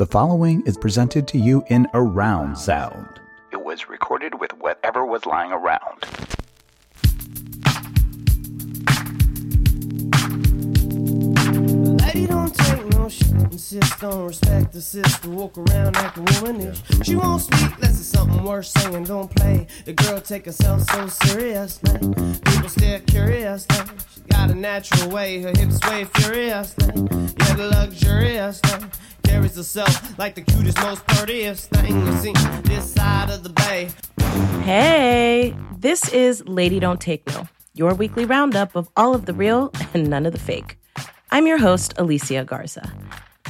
The following is presented to you in around sound. It was recorded with whatever was lying around. Lady don't take no shit, insist on respect the sister, walk around acting womanish. She won't speak unless it's something worth saying, don't play. The girl take herself so serious, now. People stare curious, now. She got a natural way, her hips sway furious, now. Yeah, the luxurious, now. Carries herself like the cutest, most prettiest thing you see this side of the bay. Hey, this is Lady Don't Take No, your weekly roundup of all of the real and none of the fake. I'm your host, Alicia Garza.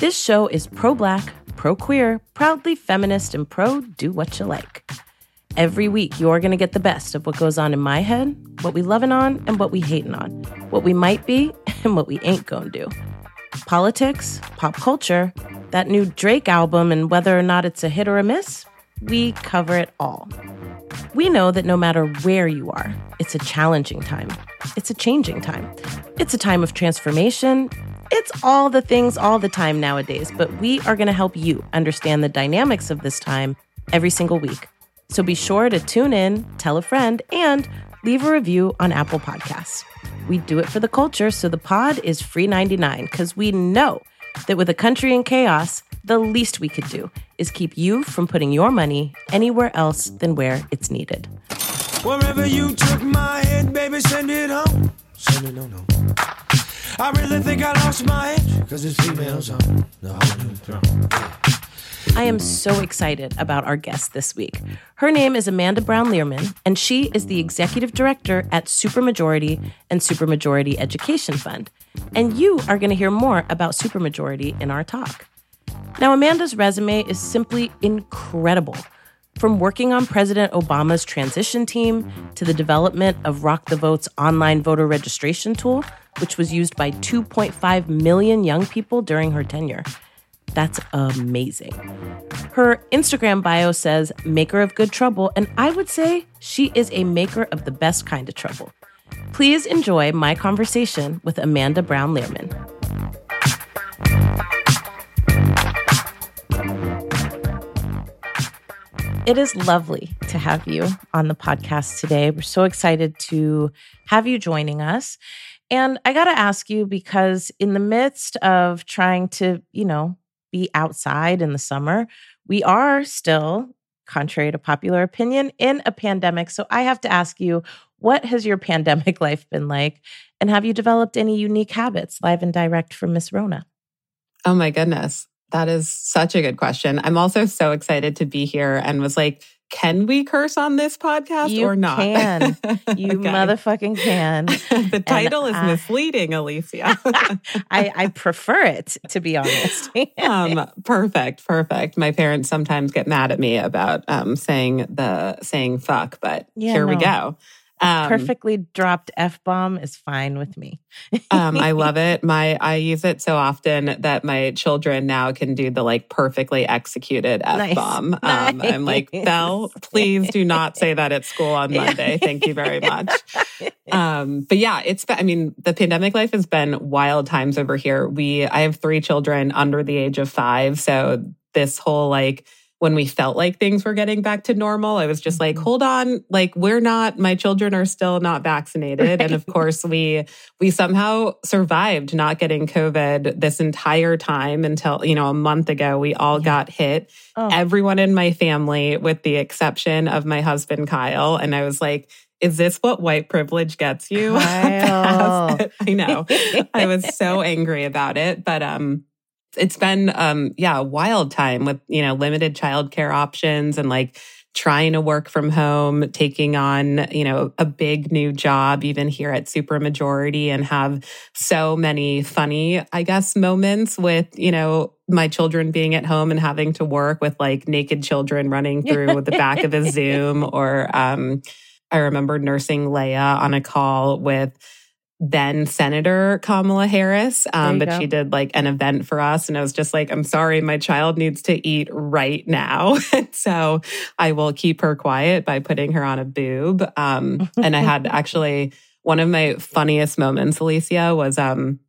This show is pro black, pro queer, proudly feminist, and pro do what you like. Every week, you're going to get the best of what goes on in my head, what we loving on, and what we hating on, what we might be, and what we ain't going to do. Politics, pop culture, that new Drake album, and whether or not it's a hit or a miss, we cover it all. We know that no matter where you are, it's a challenging time. It's a changing time. It's a time of transformation. It's all the things all the time nowadays, but we are going to help you understand the dynamics of this time every single week. So be sure to tune in, tell a friend, and leave a review on Apple Podcasts. We do it for the culture, so the pod is free 99 because we know that with a country in chaos, the least we could do is keep you from putting your money anywhere else than where it's needed. Wherever you took my head, baby, send it home. Send it on home. I really think I lost my head, cause it's females on the whole new throne. I am so excited about our guest this week. Her name is Amanda Brown Lierman, and she is the executive director at Supermajority and Supermajority Education Fund. And you are going to hear more about Supermajority in our talk. Now, Amanda's resume is simply incredible. From working on President Obama's transition team to the development of Rock the Vote's online voter registration tool, which was used by 2.5 million young people during her tenure. That's amazing. Her Instagram bio says, maker of good trouble, and I would say she is a maker of the best kind of trouble. Please enjoy my conversation with Amanda Brown Lierman. It is lovely to have you on the podcast today. We're so excited to have you joining us. And I got to ask you because, in the midst of trying to, you know, be outside in the summer, we are still, contrary to popular opinion, in a pandemic. So I have to ask you, what has your pandemic life been like? And have you developed any unique habits live and direct from Miss Rona? Oh my goodness. That is such a good question. I'm also so excited to be here and was like, can we curse on this podcast You or not? can. You Okay. motherfucking can. the title is I- misleading, Alicia. I, I prefer it, to be honest. um, perfect, perfect. My parents sometimes get mad at me about um, saying the saying fuck, but Yeah, here we go. Um, Perfectly dropped F bomb is fine with me. um, I love it. My I use it so often that my children now can do the like perfectly executed f bomb. Um, I'm like, Nice. Belle, please do not say that at school on Monday. Thank you very much. Um, but yeah, it's been, I mean, the pandemic life has been wild times over here. We I have three children under the age of five, so this whole like when we felt like things were getting back to normal, I was just like, Mhm. hold on, like we're not, my children are still not vaccinated. And of course, we we somehow survived not getting COVID this entire time until, you know, a month ago, we all Yeah. got hit. Oh, Everyone in my family, with the exception of my husband, Kyle. And I was like, is this what white privilege gets you? I know. I was so angry about it. But um it's been um yeah, a wild time with, you know, limited childcare options and like trying to work from home, taking on, you know, a big new job even here at Supermajority and have so many funny, I guess, moments with, you know, my children being at home and having to work with like naked children running through the back of a Zoom or um I remember nursing Leia on a call with then Senator Kamala Harris. Um, but go. she did like an event for us. And I was just like, I'm sorry, my child needs to eat right now. so I will keep her quiet by putting her on a boob. Um, and I had actually one of my funniest moments, Alicia, was um,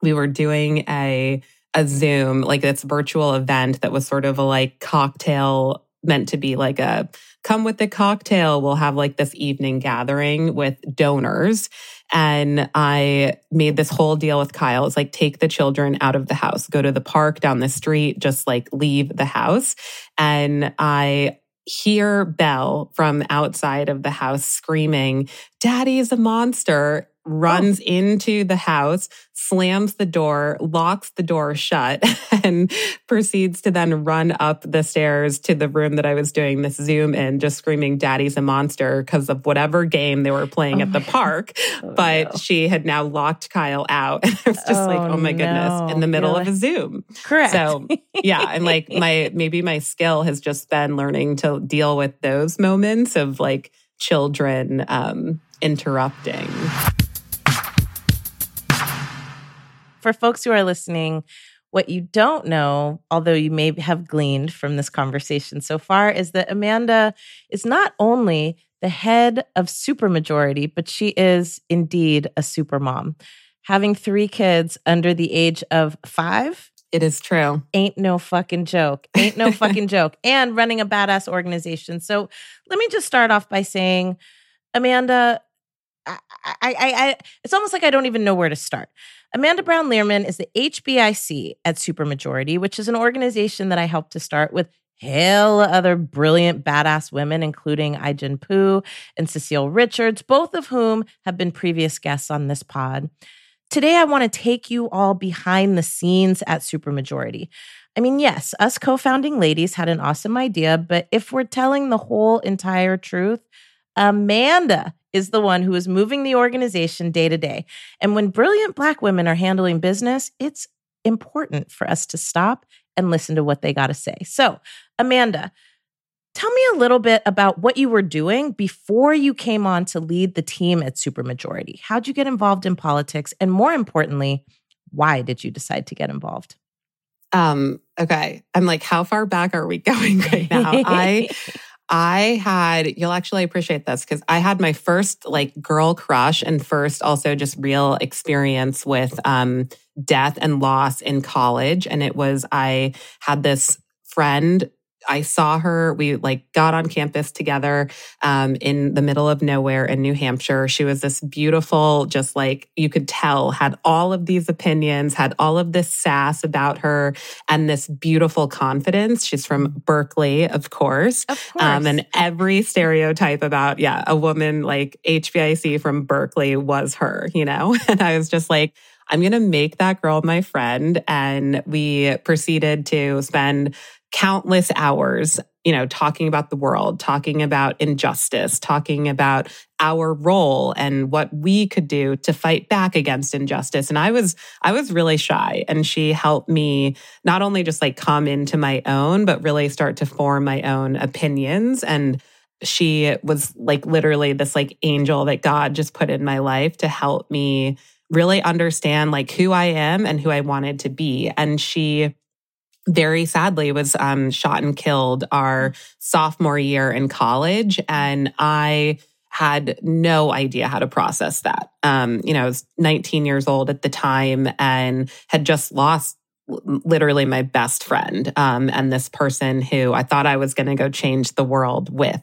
we were doing a a Zoom, like this virtual event that was sort of a like cocktail meant to be like a come with the cocktail. We'll have like this evening gathering with donors. And I made this whole deal with Kyle. It's like take the children out of the house, go to the park down the street, just like leave the house. And I hear Belle from outside of the house screaming, Daddy is a monster runs oh. into the house, slams the door, locks the door shut, and proceeds to then run up the stairs to the room that I was doing this Zoom in, just screaming, Daddy's a monster because of whatever game they were playing oh at the park. Oh, but no. she had now locked Kyle out. And I was just like, oh my no. goodness, in the middle of a Zoom. Correct. So, yeah. And like, my maybe my skill has just been learning to deal with those moments of like children um, interrupting. For folks who are listening, what you don't know, although you may have gleaned from this conversation so far, is that Amanda is not only the head of Supermajority, but she is indeed a super mom. Having three kids under the age of five. It is true. Ain't no fucking joke. Ain't no fucking joke. And running a badass organization. So let me just start off by saying, Amanda, I, I, I, it's almost like I don't even know where to start. Amanda Brown Lierman is the HBIC at Supermajority, which is an organization that I helped to start with hell other brilliant badass women, including Ai-jen Poo and Cecile Richards, both of whom have been previous guests on this pod. Today, I want to take you all behind the scenes at Supermajority. I mean, yes, us co founding ladies had an awesome idea, but if we're telling the whole entire truth, Amanda is the one who is moving the organization day to day. And when brilliant Black women are handling business, it's important for us to stop and listen to what they got to say. So, Amanda, tell me a little bit about what you were doing before you came on to lead the team at Supermajority. How'd you get involved in politics? And more importantly, why did you decide to get involved? Um, okay. I'm like, how far back are we going right now? I I had, you'll actually appreciate this because I had my first like girl crush and first also just real experience with um, death and loss in college. And it was, I had this friend I saw her. We like got on campus together um, in the middle of nowhere in New Hampshire. She was this beautiful, just like you could tell, had all of these opinions, had all of this sass about her, and this beautiful confidence. She's from Berkeley, of course. Of course. Um, and every stereotype about, yeah, a woman like HBIC from Berkeley was her, you know? And I was just like, I'm going to make that girl my friend. And we proceeded to spend countless hours, you know, talking about the world, talking about injustice, talking about our role and what we could do to fight back against injustice. And I was I was really shy and she helped me not only just like come into my own, but really start to form my own opinions and she was like literally this like angel that God just put in my life to help me really understand like who I am and who I wanted to be. And she very sadly was um, shot and killed our sophomore year in college. And I had no idea how to process that. Um, you know, I was 19 years old at the time and had just lost literally my best friend um, and this person who I thought I was going to go change the world with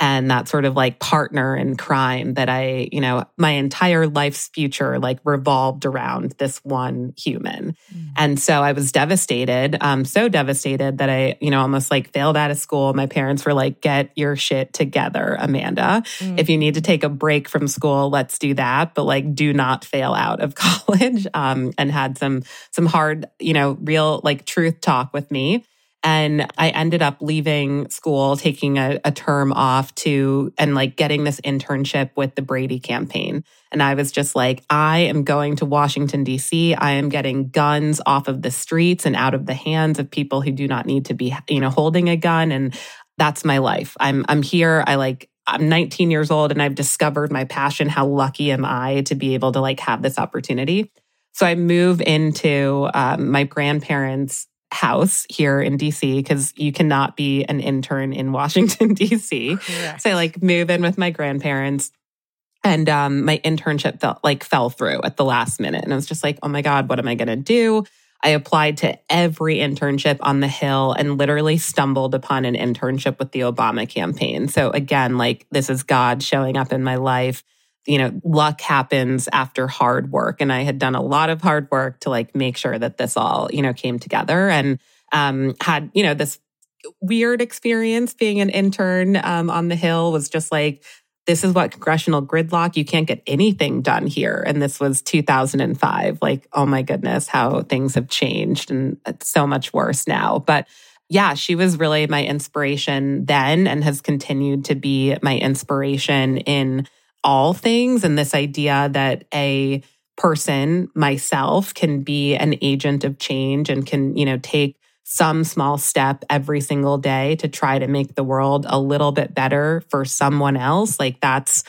and that sort of like partner in crime that I, you know, my entire life's future like revolved around this one human. Mm. And so I was devastated, um, so devastated that I, you know, almost like failed out of school. My parents were like, get your shit together, Amanda. Mm. If you need to take a break from school, let's do that. But like, do not fail out of college. Um, and had some, some hard, you know, real like truth talk with me. And I ended up leaving school, taking a, a, term off to, and like getting this internship with the Brady campaign. And I was just like, I am going to Washington, D.C. I am getting guns off of the streets and out of the hands of people who do not need to be, you know, holding a gun. And that's my life. I'm, I'm here. I like, I'm 19 years old and I've discovered my passion. How lucky am I to be able to like have this opportunity? So I move into um, my grandparents' house here in DC because you cannot be an intern in Washington, DC. Correct. So I like move in with my grandparents. And um, my internship felt like fell through at the last minute. And I was just like, oh my God, what am I going to do? I applied to every internship on the Hill and literally stumbled upon an internship with the Obama campaign. So again, like this is God showing up in my life. You know, luck happens after hard work. And I had done a lot of hard work to like make sure that this all, you know, came together and um, had, you know, this weird experience being an intern um, on the Hill was just like, this is what congressional gridlock, you can't get anything done here. And this was 2005. Like, oh my goodness, how things have changed and it's so much worse now. But yeah, she was really my inspiration then and has continued to be my inspiration in all things. And this idea that a person, myself, can be an agent of change and can, you know, take some small step every single day to try to make the world a little bit better for someone else, like that's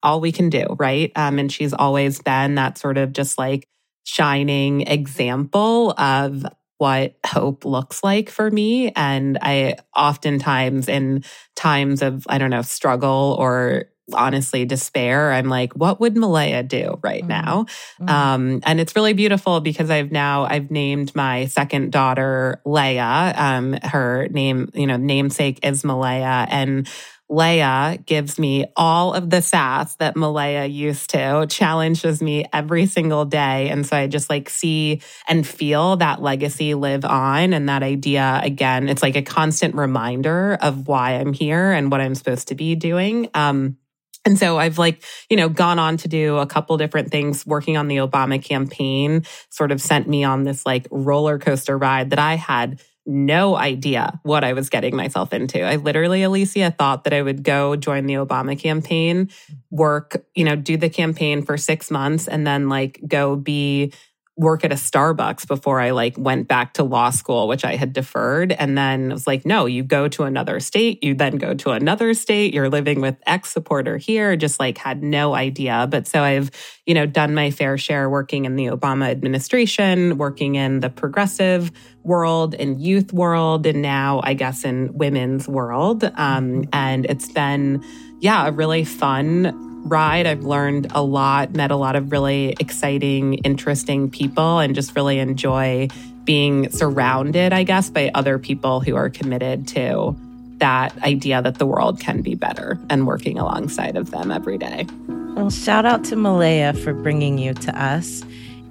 all we can do, right? Um, and she's always been that sort of just like shining example of what hope looks like for me. And I oftentimes, in times of, I don't know, struggle or honestly despair. I'm like, what would Malaya do right mm-hmm. now? Mm-hmm. Um, and it's really beautiful because I've now I've named my second daughter Leia. Um, her name, you know, namesake is Malaya, and Leia gives me all of the sass that Malaya used to, challenges me every single day. And so I just like see and feel that legacy live on. And that idea, again, it's like a constant reminder of why I'm here and what I'm supposed to be doing. Um, and so I've like, you know, gone on to do a couple different things working on the Obama campaign, sort of sent me on this like roller coaster ride that I had no idea what I was getting myself into. I literally, Alicia, thought that I would go join the Obama campaign, work, you know, do the campaign for six months and then like go be work at a Starbucks before I like went back to law school, which I had deferred. And then I was like, no, you go to another state, you then go to another state, you're living with ex supporter here, just like had no idea. But so I've, you know, done my fair share working in the Obama administration, working in the progressive world and youth world, and now I guess in women's world. Um, and it's been, yeah, a really fun ride. I've learned a lot, met a lot of really exciting, interesting people, and just really enjoy being surrounded, I guess, by other people who are committed to that idea that the world can be better and working alongside of them every day. Well, shout out to Malaya for bringing you to us.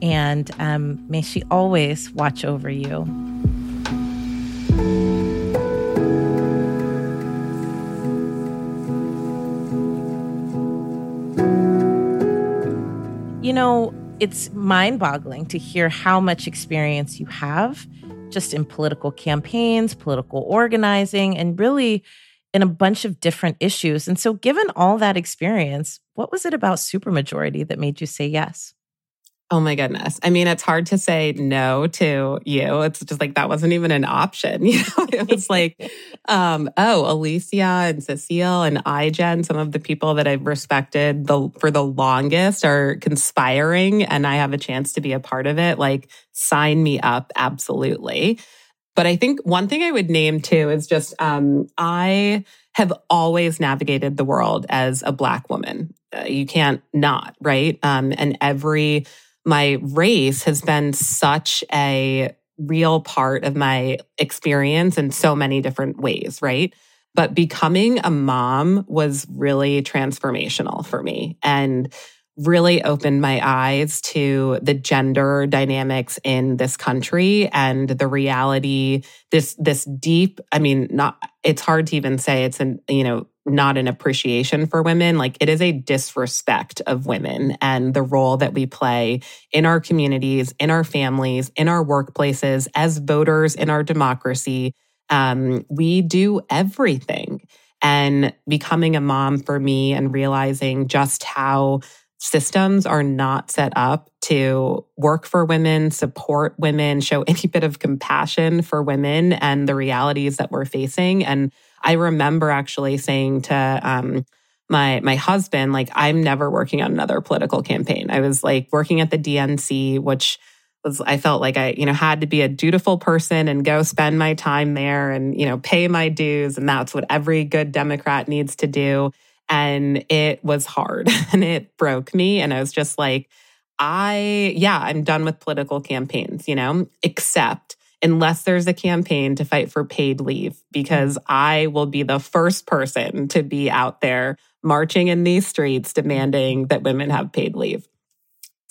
And um, may she always watch over you. You know, it's mind boggling to hear how much experience you have just in political campaigns, political organizing, and really in a bunch of different issues. And so, given all that experience, what was it about supermajority that made you say yes? Oh my goodness. I mean, it's hard to say no to you. It's just like that wasn't even an option. You know, it was like, um, oh, Alicia and Cecile and Ai-jen, some of the people that I've respected the for the longest are conspiring and I have a chance to be a part of it. Like, sign me up, absolutely. But I think one thing I would name too is just um, I have always navigated the world as a Black woman. Uh, you can't not, right? Um, and every my race has been such a real part of my experience in so many different ways, right? But becoming a mom was really transformational for me and really opened my eyes to the gender dynamics in this country and the reality this this deep i mean not it's hard to even say it's an you know not an appreciation for women. Like it is a disrespect of women and the role that we play in our communities, in our families, in our workplaces, as voters in our democracy. Um, we do everything. And becoming a mom for me and realizing just how systems are not set up to work for women, support women, show any bit of compassion for women and the realities that we're facing. And I remember actually saying to um, my my husband, like, I'm never working on another political campaign. I was like working at the DNC, which was I felt like I, you know, had to be a dutiful person and go spend my time there and, you know, pay my dues. And that's what every good Democrat needs to do. And it was hard and it broke me. And I was just like, I, yeah, I'm done with political campaigns, you know, except unless there's a campaign to fight for paid leave, because I will be the first person to be out there marching in these streets demanding that women have paid leave.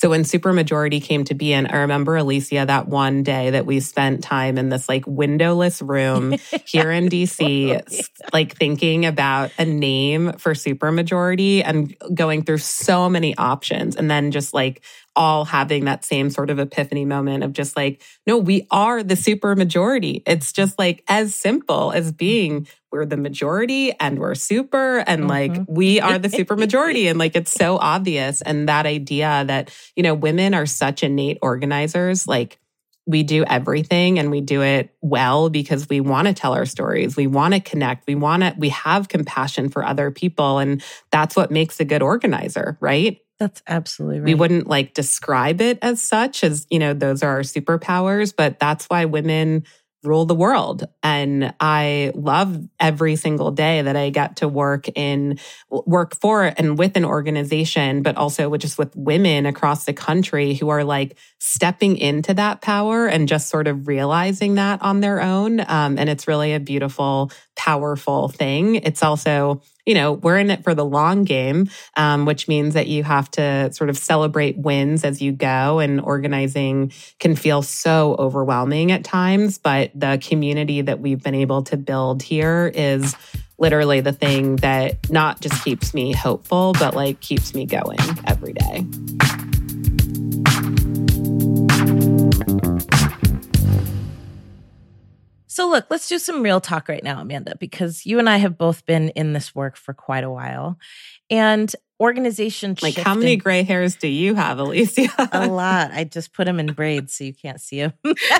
So when supermajority came to be in, I remember Alicia that one day that we spent time in this like windowless room here in DC, like thinking about a name for supermajority and going through so many options. And then just like all having that same sort of epiphany moment of just like, no, we are the super majority. It's just like as simple as being we're the majority and we're super and mm-hmm. like we are the super majority. and like it's so obvious. And that idea that, you know, women are such innate organizers, like we do everything and we do it well because we want to tell our stories. We want to connect. We want to, we have compassion for other people. And that's what makes a good organizer, right? That's absolutely right. We wouldn't like describe it as such as, you know, those are our superpowers, but that's why women rule the world. And I love every single day that I get to work in, work for and with an organization, but also with just with women across the country who are like stepping into that power and just sort of realizing that on their own. Um, and it's really a beautiful, powerful thing. It's also, you know, we're in it for the long game, um, which means that you have to sort of celebrate wins as you go. And organizing can feel so overwhelming at times, but the community that we've been able to build here is literally the thing that not just keeps me hopeful, but like keeps me going every day. So, look, let's do some real talk right now, Amanda, because you and I have both been in this work for quite a while. And organization like shifting, how many gray hairs do you have alicia? A lot. I just put them in braids so you can't see them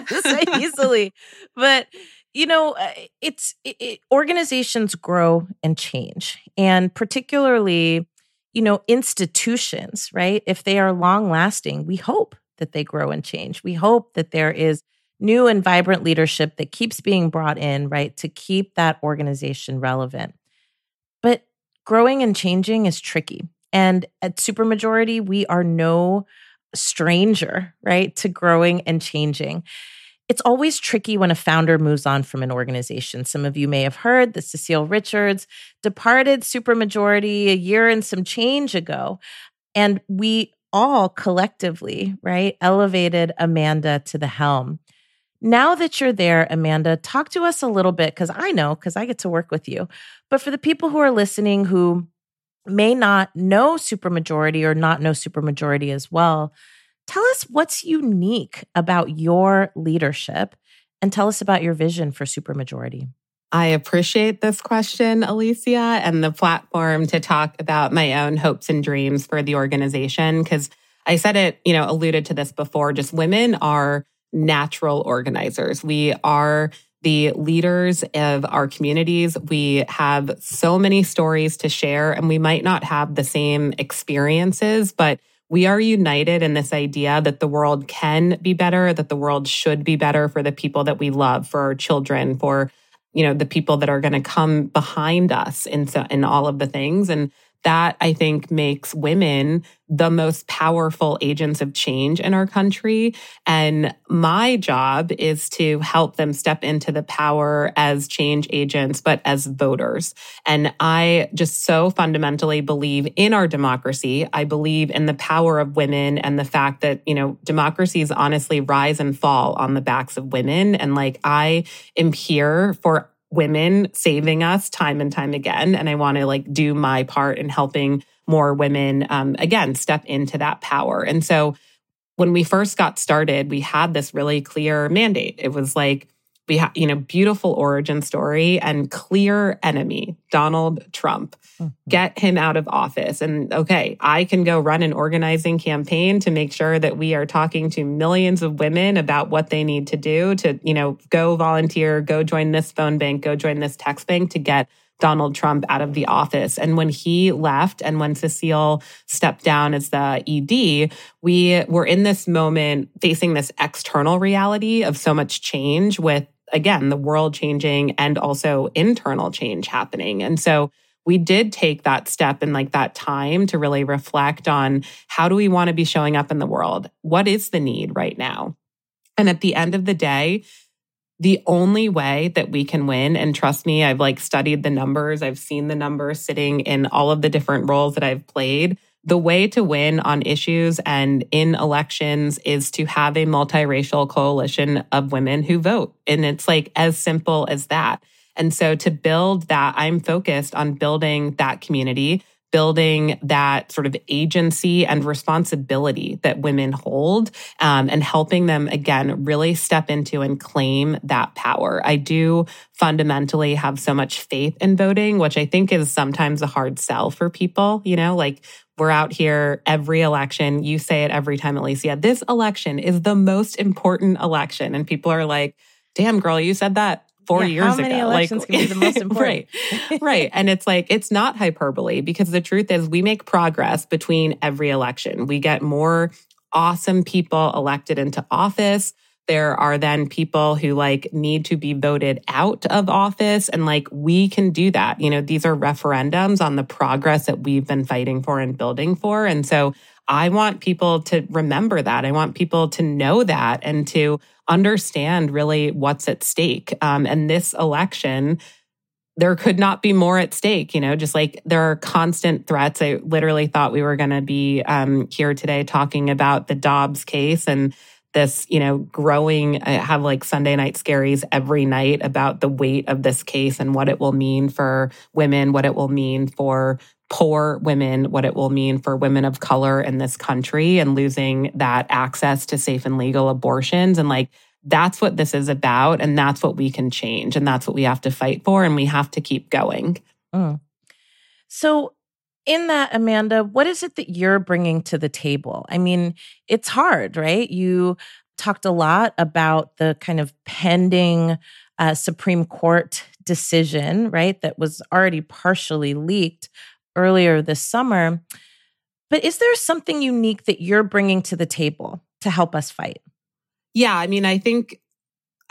so easily. But you know uh, it's it, it, organizations grow and change and particularly you know institutions right? If they are long lasting we hope that they grow and change. We hope that there is new and vibrant leadership that keeps being brought in, right, to keep that organization relevant. But growing and changing is tricky. And at Supermajority, we are no stranger, right, to growing and changing. It's always tricky when a founder moves on from an organization. Some of you may have heard that Cecile Richards departed Supermajority a year and some change ago. And we all collectively, right, elevated Amanda to the helm. Now that you're there, Amanda, talk to us a little bit because I know because I get to work with you. But for the people who are listening who may not know supermajority or not know supermajority as well, tell us what's unique about your leadership and tell us about your vision for supermajority. I appreciate this question, Alicia, and the platform to talk about my own hopes and dreams for the organization. Because I said it, you know, alluded to this before, just women are natural organizers. We are the leaders of our communities. We have so many stories to share, and we might not have the same experiences, but we are united in this idea that the world can be better, that the world should be better for the people that we love, for our children, for you know the people that are going to come behind us in so, in all of the things and that I think makes women the most powerful agents of change in our country. And my job is to help them step into the power as change agents, but as voters. And I just so fundamentally believe in our democracy. I believe in the power of women and the fact that, you know, democracies honestly rise and fall on the backs of women. And like, I am here for women saving us time and time again. And I want to like do my part in helping more women, um, again, step into that power. And so when we first got started, we had this really clear mandate. It was like, we have, you know, beautiful origin story and clear enemy, Donald Trump. Mm-hmm. Get him out of office. And okay, I can go run an organizing campaign to make sure that we are talking to millions of women about what they need to do to, you know, go volunteer, go join this phone bank, go join this text bank to get Donald Trump out of the office. And when he left and when Cecile stepped down as the ED, we were in this moment facing this external reality of so much change with, again, the world changing and also internal change happening. And so we did take that step and like that time to really reflect on how do we want to be showing up in the world? What is the need right now? And at the end of the day, the only way that we can win, and trust me, I've like studied the numbers, I've seen the numbers sitting in all of the different roles that I've played. The way to win on issues and in elections is to have a multiracial coalition of women who vote. And it's like as simple as that. And so to build that, I'm focused on building that community, building that sort of agency and responsibility that women hold, um, and helping them again really step into and claim that power. I do fundamentally have so much faith in voting, which I think is sometimes a hard sell for people, you know, like we're out here every election. You say it every time, Alicia. This election is the most important election. And people are like, damn, girl, you said that four Yeah, years how many ago. elections can be the most important? right. right. And it's like, it's not hyperbole because the truth is we make progress between every election. We get more awesome people elected into office. There are then people who like need to be voted out of office. And like we can do that. You know, these are referendums on the progress that we've been fighting for and building for. And so I want people to remember that. I want people to know that and to understand really what's at stake. Um, and this election, there could not be more at stake, you know, just like there are constant threats. I literally thought we were going to be um, here today talking about the Dobbs case and this, you know, growing, I have like Sunday night scaries every night about the weight of this case and what it will mean for women, what it will mean for poor women, what it will mean for women of color in this country and losing that access to safe and legal abortions. And like, that's what this is about. And that's what we can change. And that's what we have to fight for. And we have to keep going. Mm. So, in that, Amanda, what is it that you're bringing to the table? I mean, it's hard, right? You talked a lot about the kind of pending uh, Supreme Court decision, right? That was already partially leaked earlier this summer. But is there something unique that you're bringing to the table to help us fight? Yeah. I mean, I think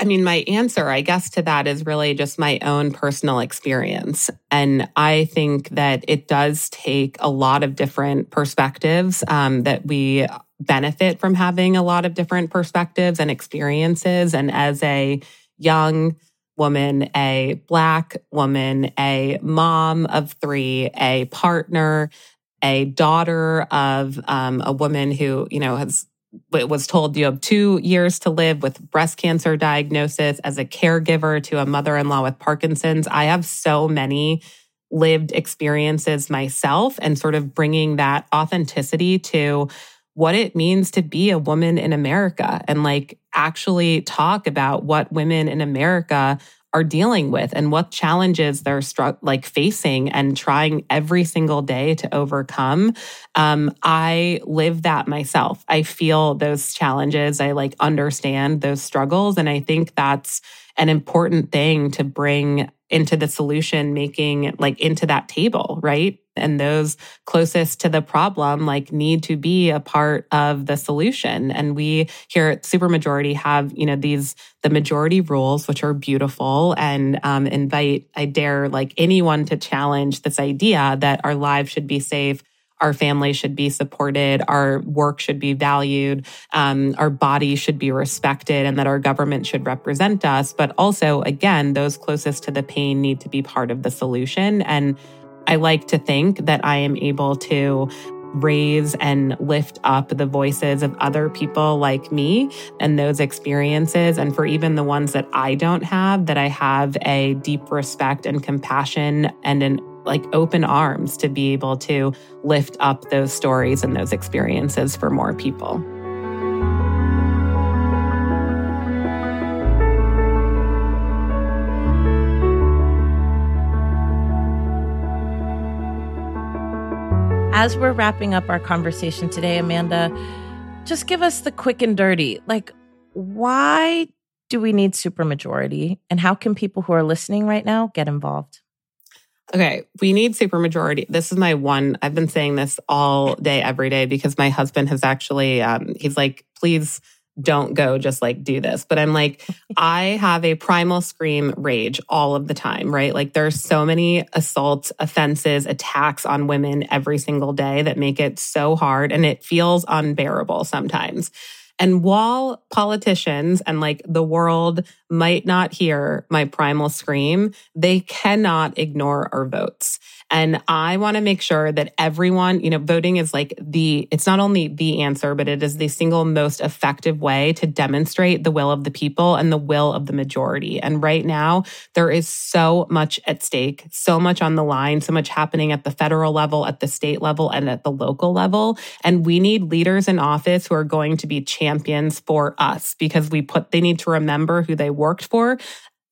I mean, my answer, I guess, to that is really just my own personal experience. And I think that it does take a lot of different perspectives um, that we benefit from having a lot of different perspectives and experiences. And as a young woman, a Black woman, a mom of three, a partner, a daughter of um, a woman who, you know, has was told you have two years to live with breast cancer diagnosis as a caregiver to a mother-in-law with Parkinson's. I have so many lived experiences myself and sort of bringing that authenticity to what it means to be a woman in America and like actually talk about what women in America are dealing with and what challenges they're like facing and trying every single day to overcome. Um, I live that myself. I feel those challenges. I like understand those struggles. And I think that's an important thing to bring into the solution making, like into that table, right? And those closest to the problem, like need to be a part of the solution. And we here at Supermajority have, you know, these, the majority rules, which are beautiful and um, invite, I dare like anyone to challenge this idea that our lives should be safe our families should be supported, our work should be valued, um, our body should be respected, and that our government should represent us. But also, again, those closest to the pain need to be part of the solution. And I like to think that I am able to raise and lift up the voices of other people like me and those experiences. And for even the ones that I don't have, that I have a deep respect and compassion and an like open arms to be able to lift up those stories and those experiences for more people. As we're wrapping up our conversation today, Amanda, just give us the quick and dirty. Like, why do we need supermajority? And how can people who are listening right now get involved? Okay, we need supermajority. This is my one. I've been saying this all day, every day, because my husband has actually, um, he's like, please don't go just like do this. But I'm like, I have a primal scream rage all of the time, right? Like there's so many assaults, offenses, attacks on women every single day that make it so hard and it feels unbearable sometimes. And while politicians and like the world might not hear my primal scream, they cannot ignore our votes. And I want to make sure that everyone, you know, voting is like the, it's not only the answer, but it is the single most effective way to demonstrate the will of the people and the will of the majority. And right now, there is so much at stake, so much on the line, so much happening at the federal level, at the state level, and at the local level. And we need leaders in office who are going to be champions for us because we put, they need to remember who they worked for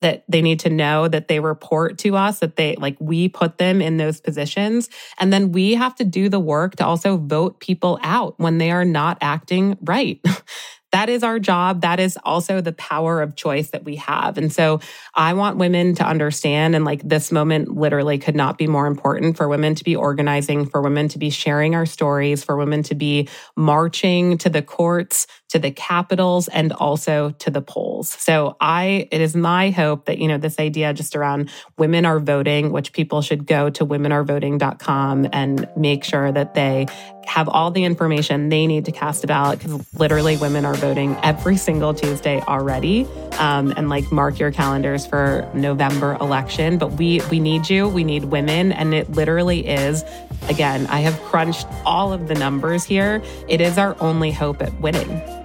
that they need to know that they report to us that they like we put them in those positions and then we have to do the work to also vote people out when they are not acting right that is our job. That is also the power of choice that we have. And so I want women to understand, and like this moment literally could not be more important for women to be organizing, for women to be sharing our stories, for women to be marching to the courts, to the capitals, and also to the polls. So I, it is my hope that, you know, this idea just around women are voting, which people should go to womenarevoting.com and make sure that they have all the information they need to cast a ballot because literally women are voting every single Tuesday already. Um, and like mark your calendars for November election. But we we need you. We need women, and it literally is. Again, I have crunched all of the numbers here. It is our only hope at winning.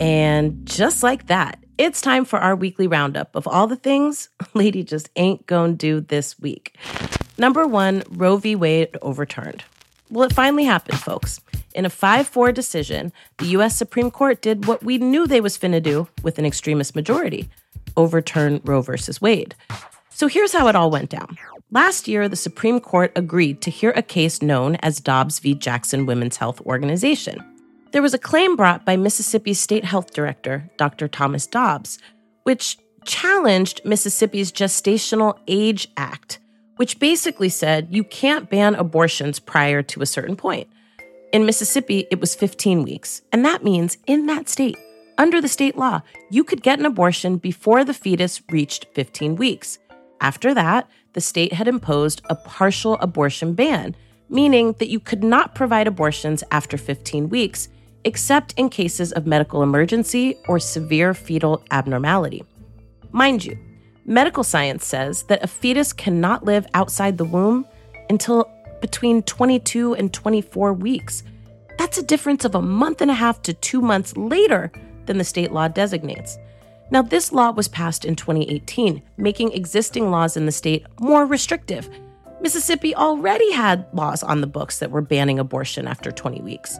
And just like that, it's time for our weekly roundup of all the things Lady just ain't gonna do this week. Number one, Roe v. Wade overturned. Well, it finally happened, folks. In a 5 4 decision, the U.S. Supreme Court did what we knew they was finna do with an extremist majority overturn Roe versus Wade. So here's how it all went down. Last year, the Supreme Court agreed to hear a case known as Dobbs v. Jackson Women's Health Organization. There was a claim brought by Mississippi's state health director, Dr. Thomas Dobbs, which challenged Mississippi's Gestational Age Act, which basically said you can't ban abortions prior to a certain point. In Mississippi, it was 15 weeks, and that means in that state, under the state law, you could get an abortion before the fetus reached 15 weeks. After that, the state had imposed a partial abortion ban, meaning that you could not provide abortions after 15 weeks except in cases of medical emergency or severe fetal abnormality. Mind you, medical science says that a fetus cannot live outside the womb until between 22 and 24 weeks. That's a difference of a month and a half to two months later than the state law designates. Now, this law was passed in 2018, making existing laws in the state more restrictive. Mississippi already had laws on the books that were banning abortion after 20 weeks.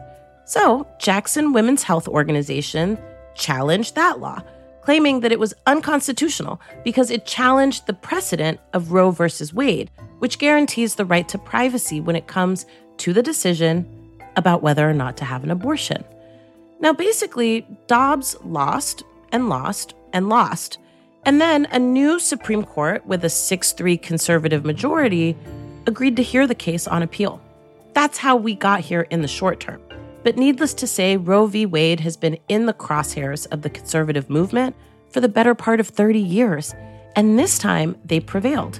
So, Jackson Women's Health Organization challenged that law, claiming that it was unconstitutional because it challenged the precedent of Roe versus Wade, which guarantees the right to privacy when it comes to the decision about whether or not to have an abortion. Now, basically, Dobbs lost and lost and lost. And then a new Supreme Court with a 6 3 conservative majority agreed to hear the case on appeal. That's how we got here in the short term. But needless to say, Roe v. Wade has been in the crosshairs of the conservative movement for the better part of 30 years, and this time they prevailed.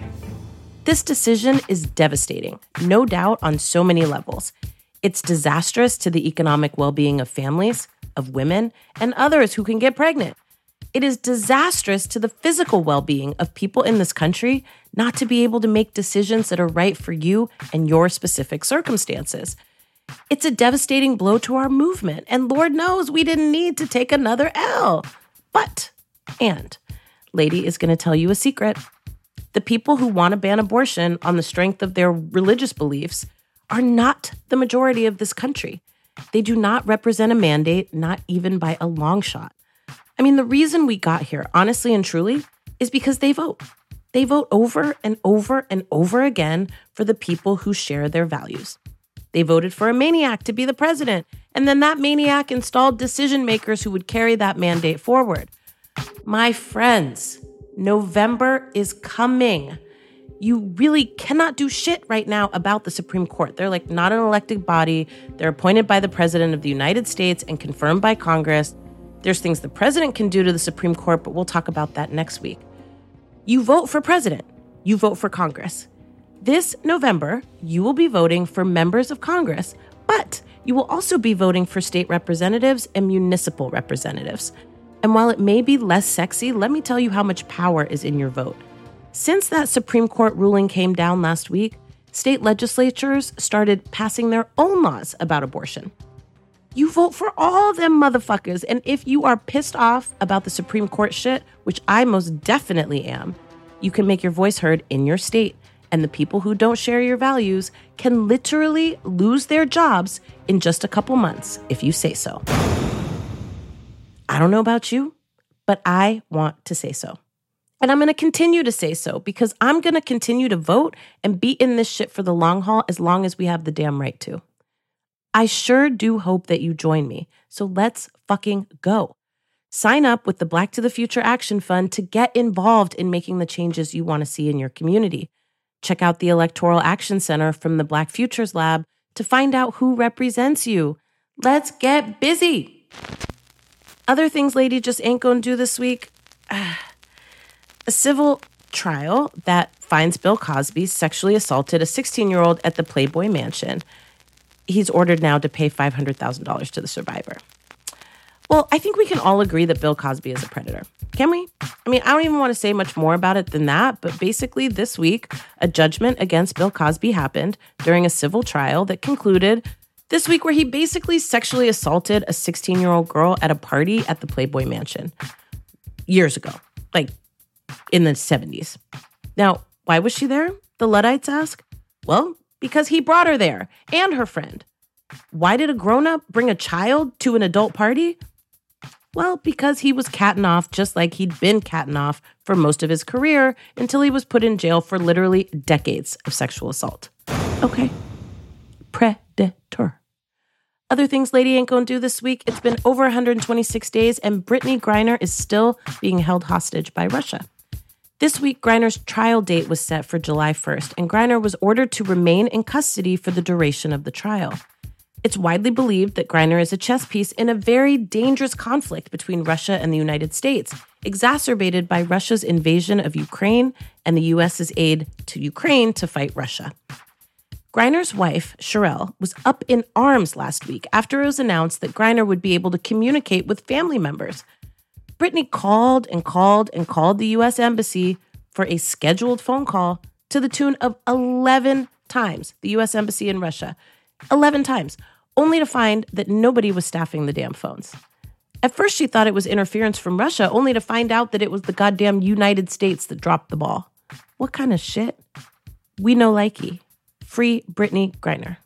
This decision is devastating, no doubt on so many levels. It's disastrous to the economic well being of families, of women, and others who can get pregnant. It is disastrous to the physical well being of people in this country not to be able to make decisions that are right for you and your specific circumstances. It's a devastating blow to our movement, and Lord knows we didn't need to take another L. But, and, Lady is going to tell you a secret. The people who want to ban abortion on the strength of their religious beliefs are not the majority of this country. They do not represent a mandate, not even by a long shot. I mean, the reason we got here, honestly and truly, is because they vote. They vote over and over and over again for the people who share their values. They voted for a maniac to be the president, and then that maniac installed decision makers who would carry that mandate forward. My friends, November is coming. you really cannot do shit right now about the Supreme Court. They're like not an elected body. They're appointed by the President of the United States and confirmed by Congress. There's things the President can do to the Supreme Court, but we'll talk about that next week. You vote for President, you vote for Congress. This November, you will be voting for members of Congress, but you will also be voting for state representatives and municipal representatives. And while it may be less sexy, let me tell you how much power is in your vote. Since that Supreme Court ruling came down last week, state legislatures started passing their own laws about abortion. You vote for all them motherfuckers. And if you are pissed off about the Supreme Court shit, which I most definitely am, you can make your voice heard in your state. And the people who don't share your values can literally lose their jobs in just a couple months if you say so. I don't know about you, but I want to say so. And I'm going to continue to say so because I'm going to continue to vote and be in this shit for the long haul as long as we have the damn right to. I sure do hope that you join me. So let's fucking go. Sign up with the Black to the Future Action Fund to get involved in making the changes you want to see in your community. Check out the Electoral Action Center from the Black Futures Lab to find out who represents you. Let's get busy. Other things Lady just ain't gonna do this week. a civil trial that finds Bill Cosby sexually assaulted a 16 year old at the Playboy Mansion. He's ordered now to pay $500,000 to the survivor. Well, I think we can all agree that Bill Cosby is a predator. Can we? I mean, I don't even want to say much more about it than that, but basically, this week, a judgment against Bill Cosby happened during a civil trial that concluded this week where he basically sexually assaulted a 16 year old girl at a party at the Playboy Mansion years ago, like in the 70s. Now, why was she there? The Luddites ask. Well, because he brought her there and her friend. Why did a grown up bring a child to an adult party? Well, because he was catting off just like he'd been catting off for most of his career until he was put in jail for literally decades of sexual assault. Okay. Predator. Other things Lady ain't gonna do this week. It's been over 126 days, and Brittney Griner is still being held hostage by Russia. This week, Griner's trial date was set for July 1st, and Griner was ordered to remain in custody for the duration of the trial. It's widely believed that Griner is a chess piece in a very dangerous conflict between Russia and the United States, exacerbated by Russia's invasion of Ukraine and the US's aid to Ukraine to fight Russia. Griner's wife, Cherelle, was up in arms last week after it was announced that Griner would be able to communicate with family members. Brittney called and called and called the US Embassy for a scheduled phone call to the tune of 11 times, the US Embassy in Russia. 11 times only to find that nobody was staffing the damn phones. At first, she thought it was interference from Russia, only to find out that it was the goddamn United States that dropped the ball. What kind of shit? We know likey. Free Brittney Griner.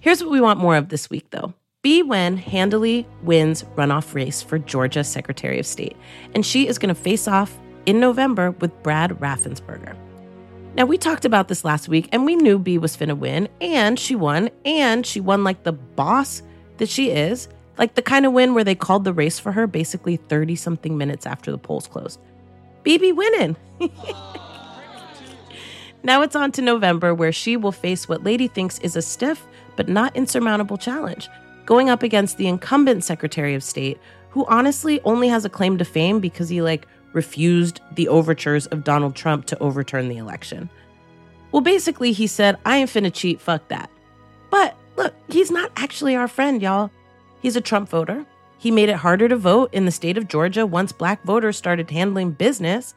Here's what we want more of this week, though. Bee Nguyen handily wins runoff race for Georgia Secretary of State, and she is going to face off in November with Brad Raffensperger. Now, we talked about this last week and we knew Bee was finna win, and she won, and she won like the boss that she is, like the kind of win where they called the race for her basically 30 something minutes after the polls closed. BB winning. now it's on to November where she will face what Lady thinks is a stiff but not insurmountable challenge, going up against the incumbent Secretary of State, who honestly only has a claim to fame because he like refused the overtures of Donald Trump to overturn the election. Well, basically, he said, I ain't finna cheat, fuck that. But look, he's not actually our friend, y'all. He's a Trump voter. He made it harder to vote in the state of Georgia once black voters started handling business,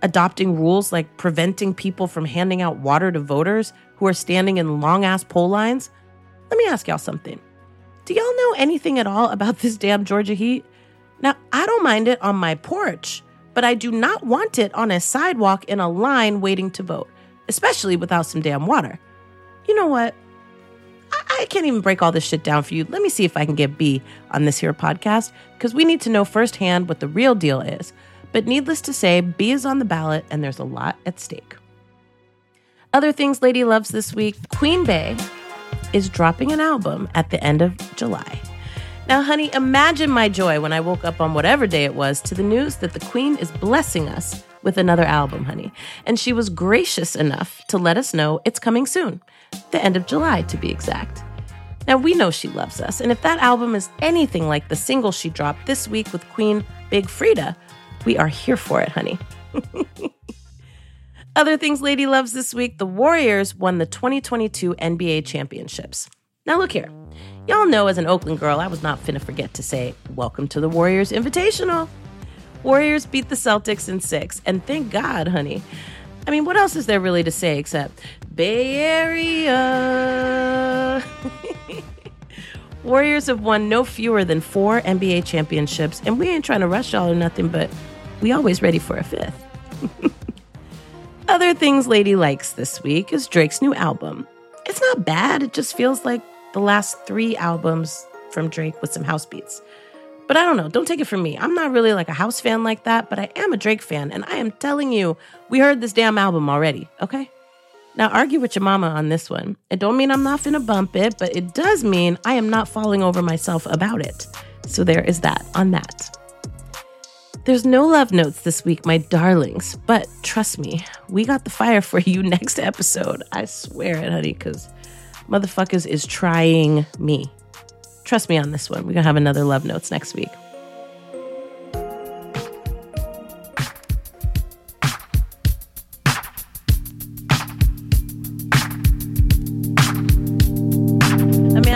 adopting rules like preventing people from handing out water to voters who are standing in long ass poll lines. Let me ask y'all something. Do y'all know anything at all about this damn Georgia heat? Now, I don't mind it on my porch but I do not want it on a sidewalk in a line waiting to vote, especially without some damn water. You know what? I, I can't even break all this shit down for you. Let me see if I can get Bee on this here podcast because we need to know firsthand what the real deal is. But needless to say, Bee is on the ballot and there's a lot at stake. Other things Lady loves this week Queen Bey is dropping an album at the end of July. Now, honey, imagine my joy when I woke up on whatever day it was to the news that the Queen is blessing us with another album, honey. And she was gracious enough to let us know it's coming soon, the end of July to be exact. Now, we know she loves us, and if that album is anything like the single she dropped this week with Queen Big Freedia, we are here for it, honey. Other things Lady loves this week the Warriors won the 2022 NBA championships. Now, look here. Y'all know as an Oakland girl, I was not finna forget to say, Welcome to the Warriors Invitational. Warriors beat the Celtics in six, and thank God, honey. I mean, what else is there really to say except Bay Area? Warriors have won no fewer than four NBA championships, and we ain't trying to rush y'all or nothing, but we always ready for a fifth. Other things Lady likes this week is Drake's new album. It's not bad, it just feels like the last three albums from Drake with some house beats. But I don't know, don't take it from me. I'm not really like a house fan like that, but I am a Drake fan, and I am telling you, we heard this damn album already, okay? Now, argue with your mama on this one. It don't mean I'm not finna bump it, but it does mean I am not falling over myself about it. So there is that on that. There's no love notes this week, my darlings, but trust me, we got the fire for you next episode. I swear it, honey, because motherfuckers is trying me. Trust me on this one. We're going to have another love notes next week.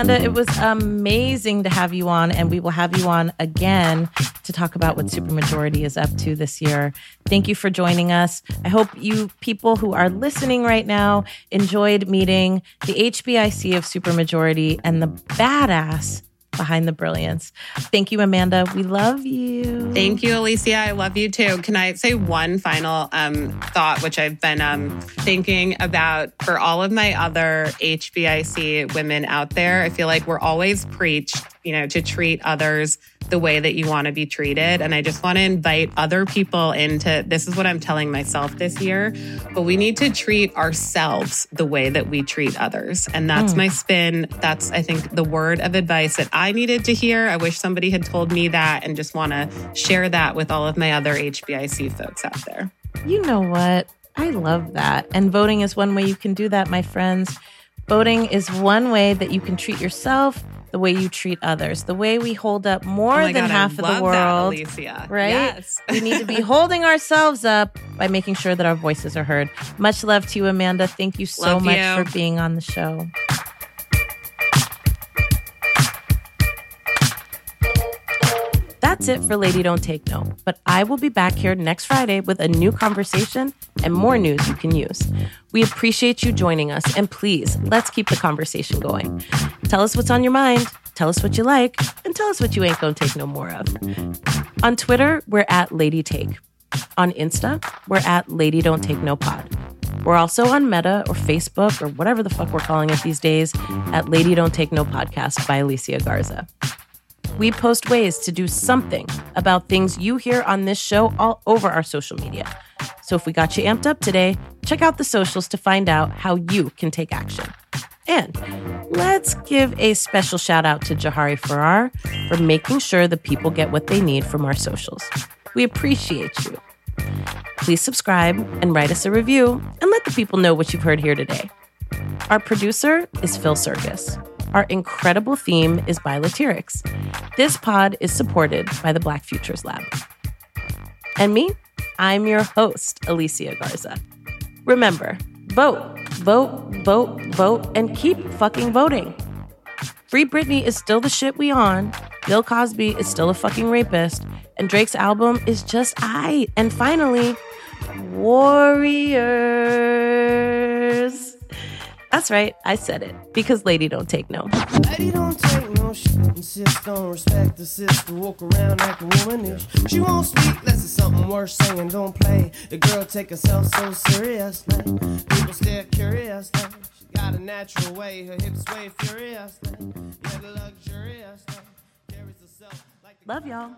Amanda, it was amazing to have you on, and we will have you on again to talk about what Supermajority is up to this year. Thank you for joining us. I hope you people who are listening right now enjoyed meeting the HBIC of Supermajority and the badass behind the brilliance. Thank you, Amanda. We love you. Thank you, Alicia. I love you too. Can I say one final um, thought, which I've been um, thinking about for all of my other HBIC women out there? I feel like we're always preached, you know, to treat others the way that you want to be treated. And I just want to invite other people into this is what I'm telling myself this year, but we need to treat ourselves the way that we treat others. And that's Mm. my spin. That's, I think, the word of advice that I needed to hear. I wish somebody had told me that and just want to share that with all of my other HBIC folks out there. You know what? I love that. And voting is one way you can do that, my friends. Voting is one way that you can treat yourself the way you treat others, the way we hold up more Oh than God, I half of the world. that, Alicia. right? Yes. we need to be holding ourselves up by making sure that our voices are heard. Much love to you, Amanda. Thank you so Love much you. for being on the show. That's it for Lady Don't Take No, but I will be back here next Friday with a new conversation and more news you can use. We appreciate you joining us, and please, let's keep the conversation going. Tell us what's on your mind, tell us what you like, and tell us what you ain't gonna take no more of. On Twitter, we're at Lady Take. On Insta, we're at Lady Don't Take No Pod. We're also on Meta or Facebook or whatever the fuck we're calling it these days at Lady Don't Take No Podcast by Alicia Garza. We post ways to do something about things you hear on this show all over our social media. So if we got you amped up today, check out the socials to find out how you can take action. And let's give a special shout out to Jahari Farrar for making sure the people get what they need from our socials. We appreciate you. Please subscribe and write us a review and let the people know what you've heard here today. Our producer is Phil Circus. Our incredible theme is by Latyrx. This pod is supported by the Black Futures Lab. And me, I'm your host, Alicia Garza. Remember, vote, vote, vote, vote, and keep fucking voting. Free Brittney is still the shit we on. Bill Cosby is still a fucking rapist. And Drake's album is just I. And finally, Warriors. That's right, I said it because Lady Don't Take No. Lady don't take no shit. Insist on respect the sister. Walk around acting womanish. She won't speak unless it's something worth saying. Don't play. The girl take herself so serious. People stare curious. She got a natural way. Her hips sway furious. Yeah, the luxurious. Carries herself like the Love y'all.